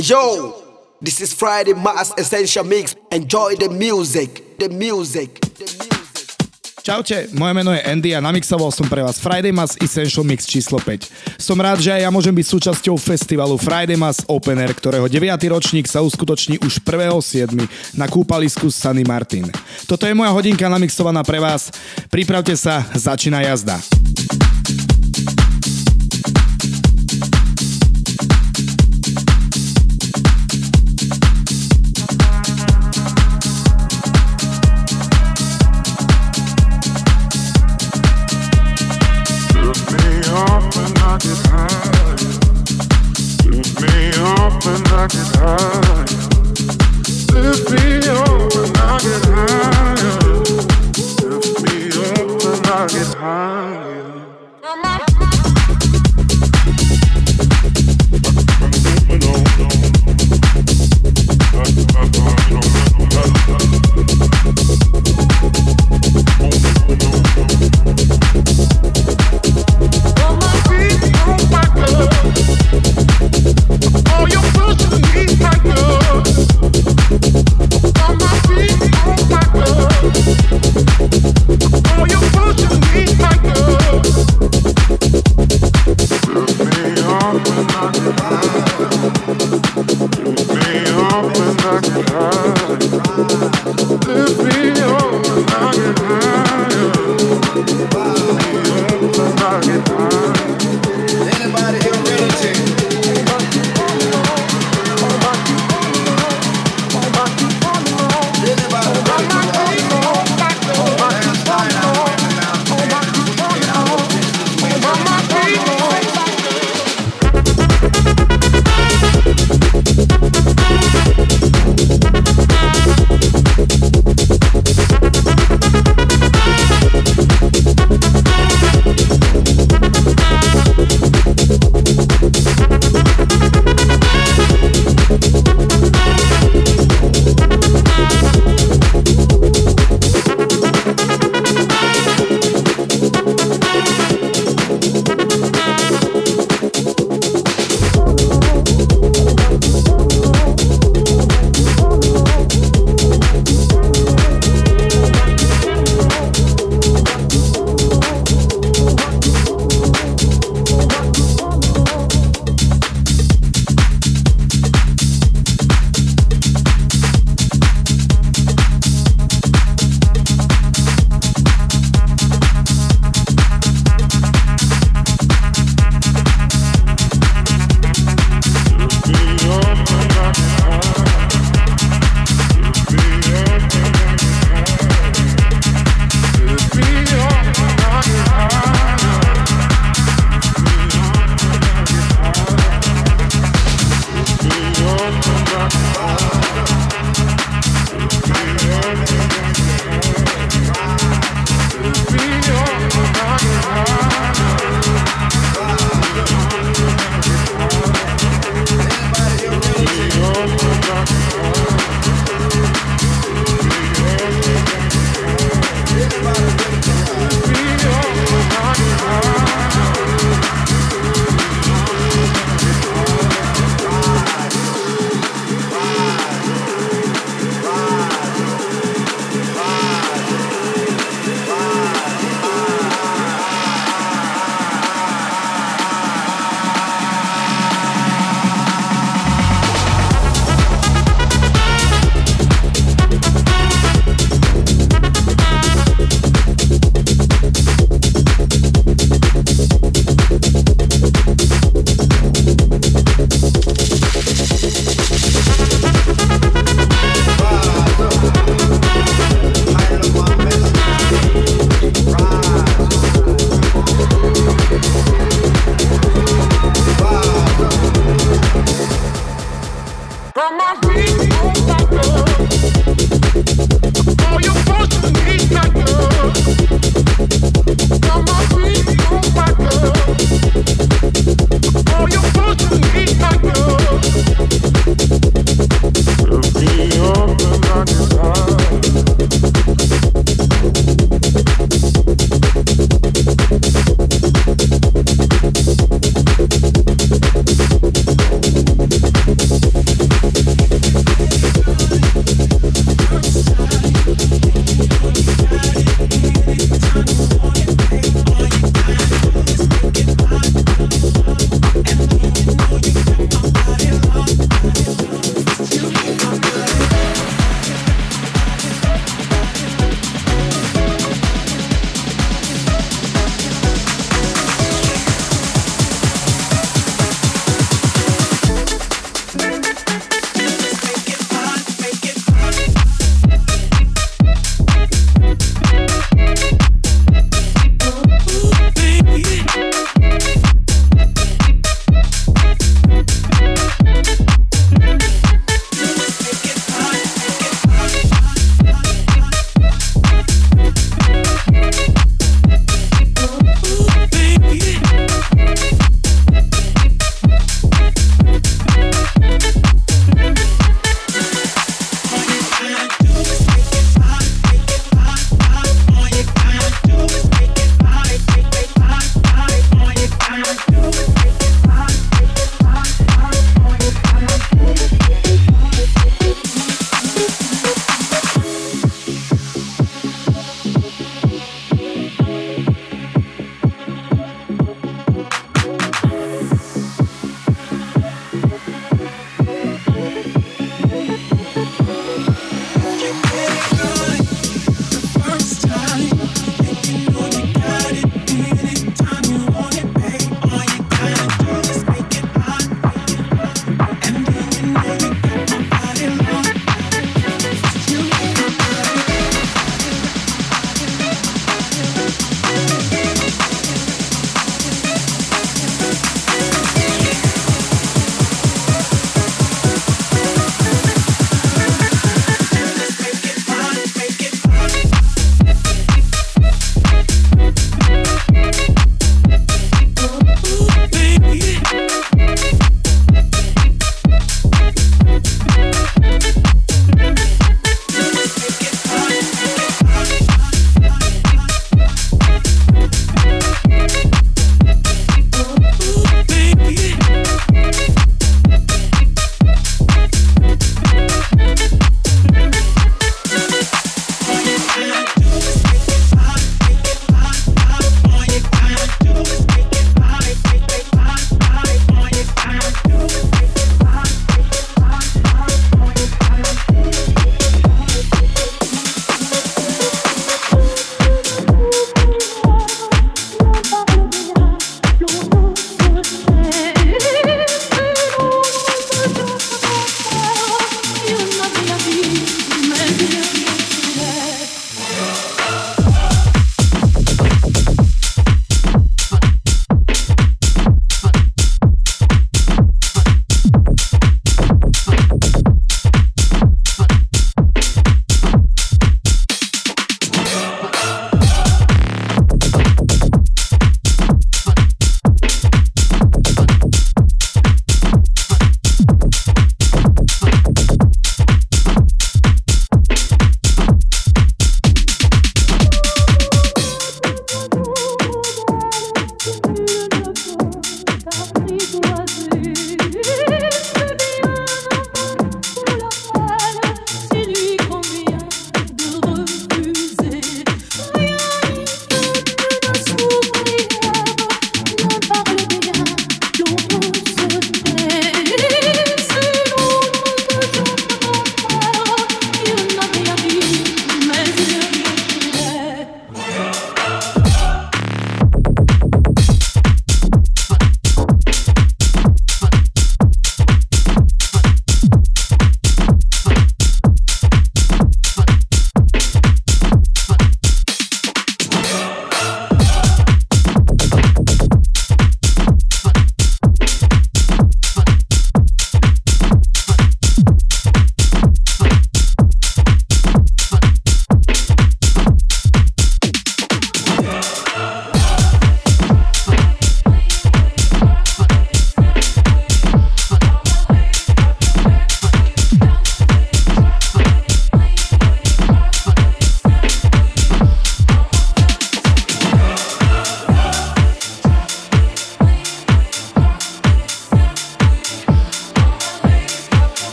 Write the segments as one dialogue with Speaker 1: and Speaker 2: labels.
Speaker 1: Yo, this is Friday Mass Essential Mix. Enjoy the music, the music.
Speaker 2: Čaute, moje meno je Andy a namixoval som pre vás Friday Mass Essential Mix číslo 5. Som rád, že aj ja môžem byť súčasťou festivalu Friday Mass Open Air, ktorého 9. ročník sa uskutoční už 1.7. na kúpalisku Sunny Martin. Toto je moja hodinka namixovaná pre vás. Pripravte sa, začína jazda. higher.
Speaker 3: go.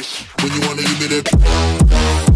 Speaker 4: When you wanna, give me that.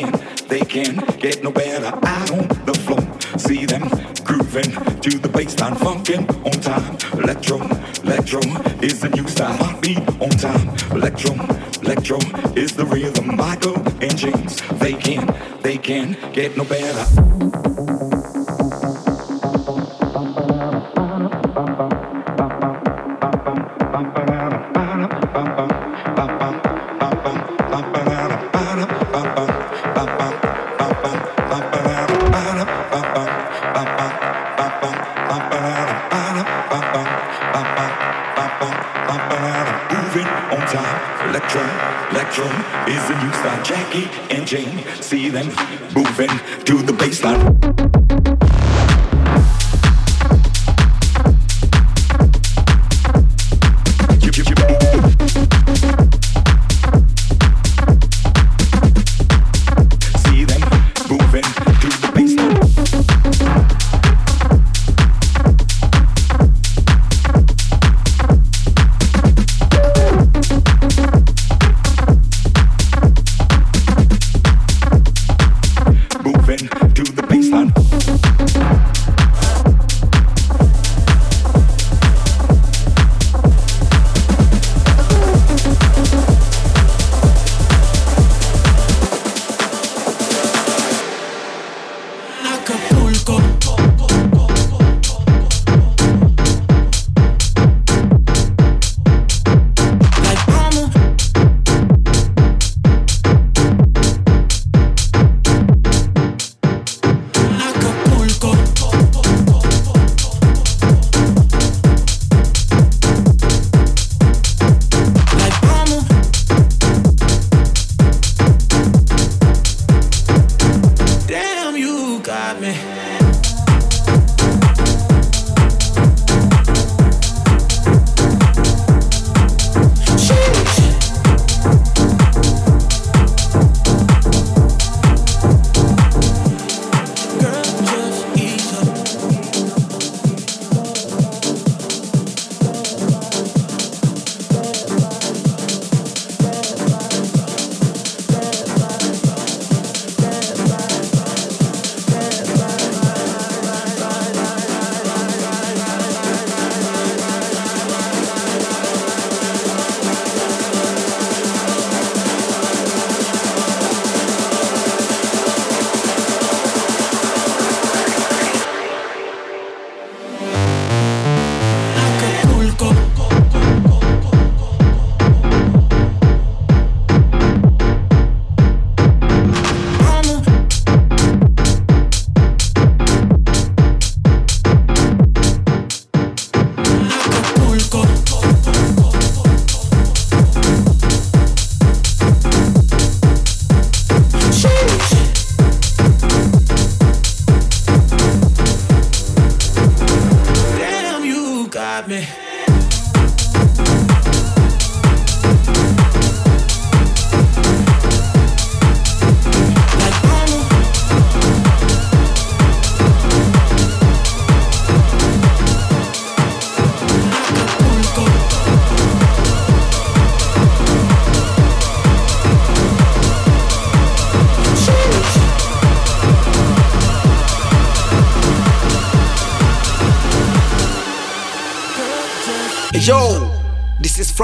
Speaker 5: can, they can get no better out on the floor. See them grooving to the bassline, funkin' on time. Electro, electro is the new style. Beat on time. Electro, electro is the rhythm. Michael and James, they can, they can get no better.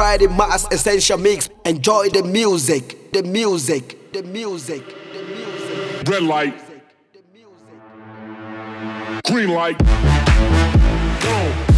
Speaker 1: Friday Mass Essential Mix. Enjoy the music, the music, the music, the music. Red light.
Speaker 6: Green light. Go.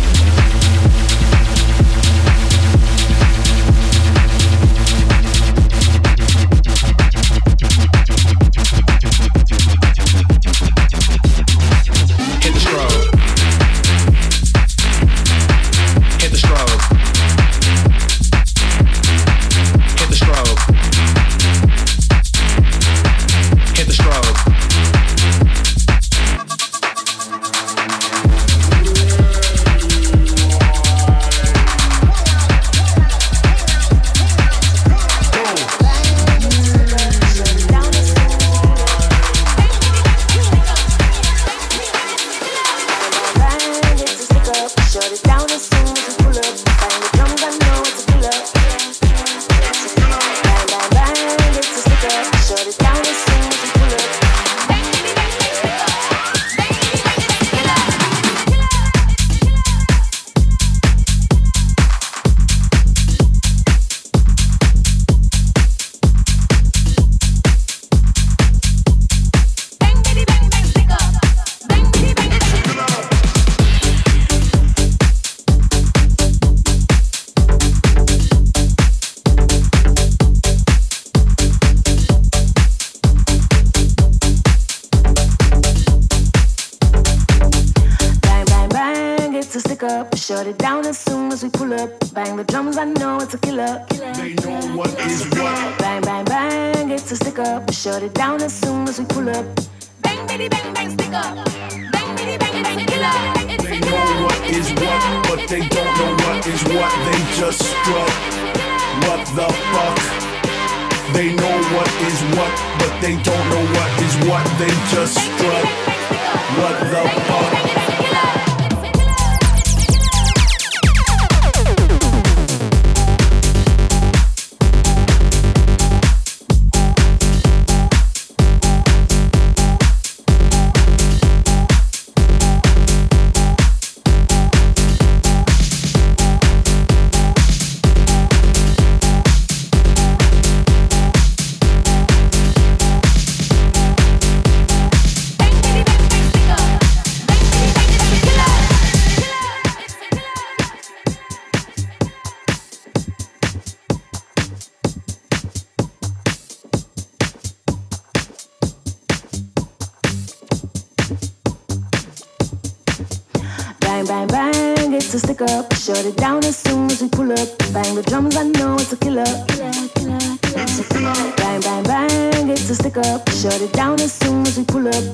Speaker 7: a shut it down as soon as we pull up. Bang the drums, I know it's a killer. It's a killer. Bang, bang, bang, it's a stick up. Shut it down as soon as we pull up.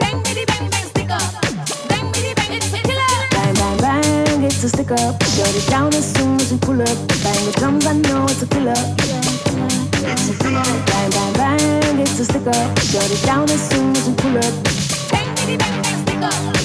Speaker 8: Bang, biddy bang, bang, stick up. Bang, bang, it's a killer.
Speaker 7: Bang, bang, bang, it's a stick up. Shut it down as soon as we pull up. Bang the drums, I know it's a killer. It's a killer. Bang, bang, bang, it's a stick up. Shut it down as soon as we pull up.
Speaker 8: Bang, biddy bang, bang, stick up.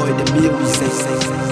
Speaker 1: Enjoy the music.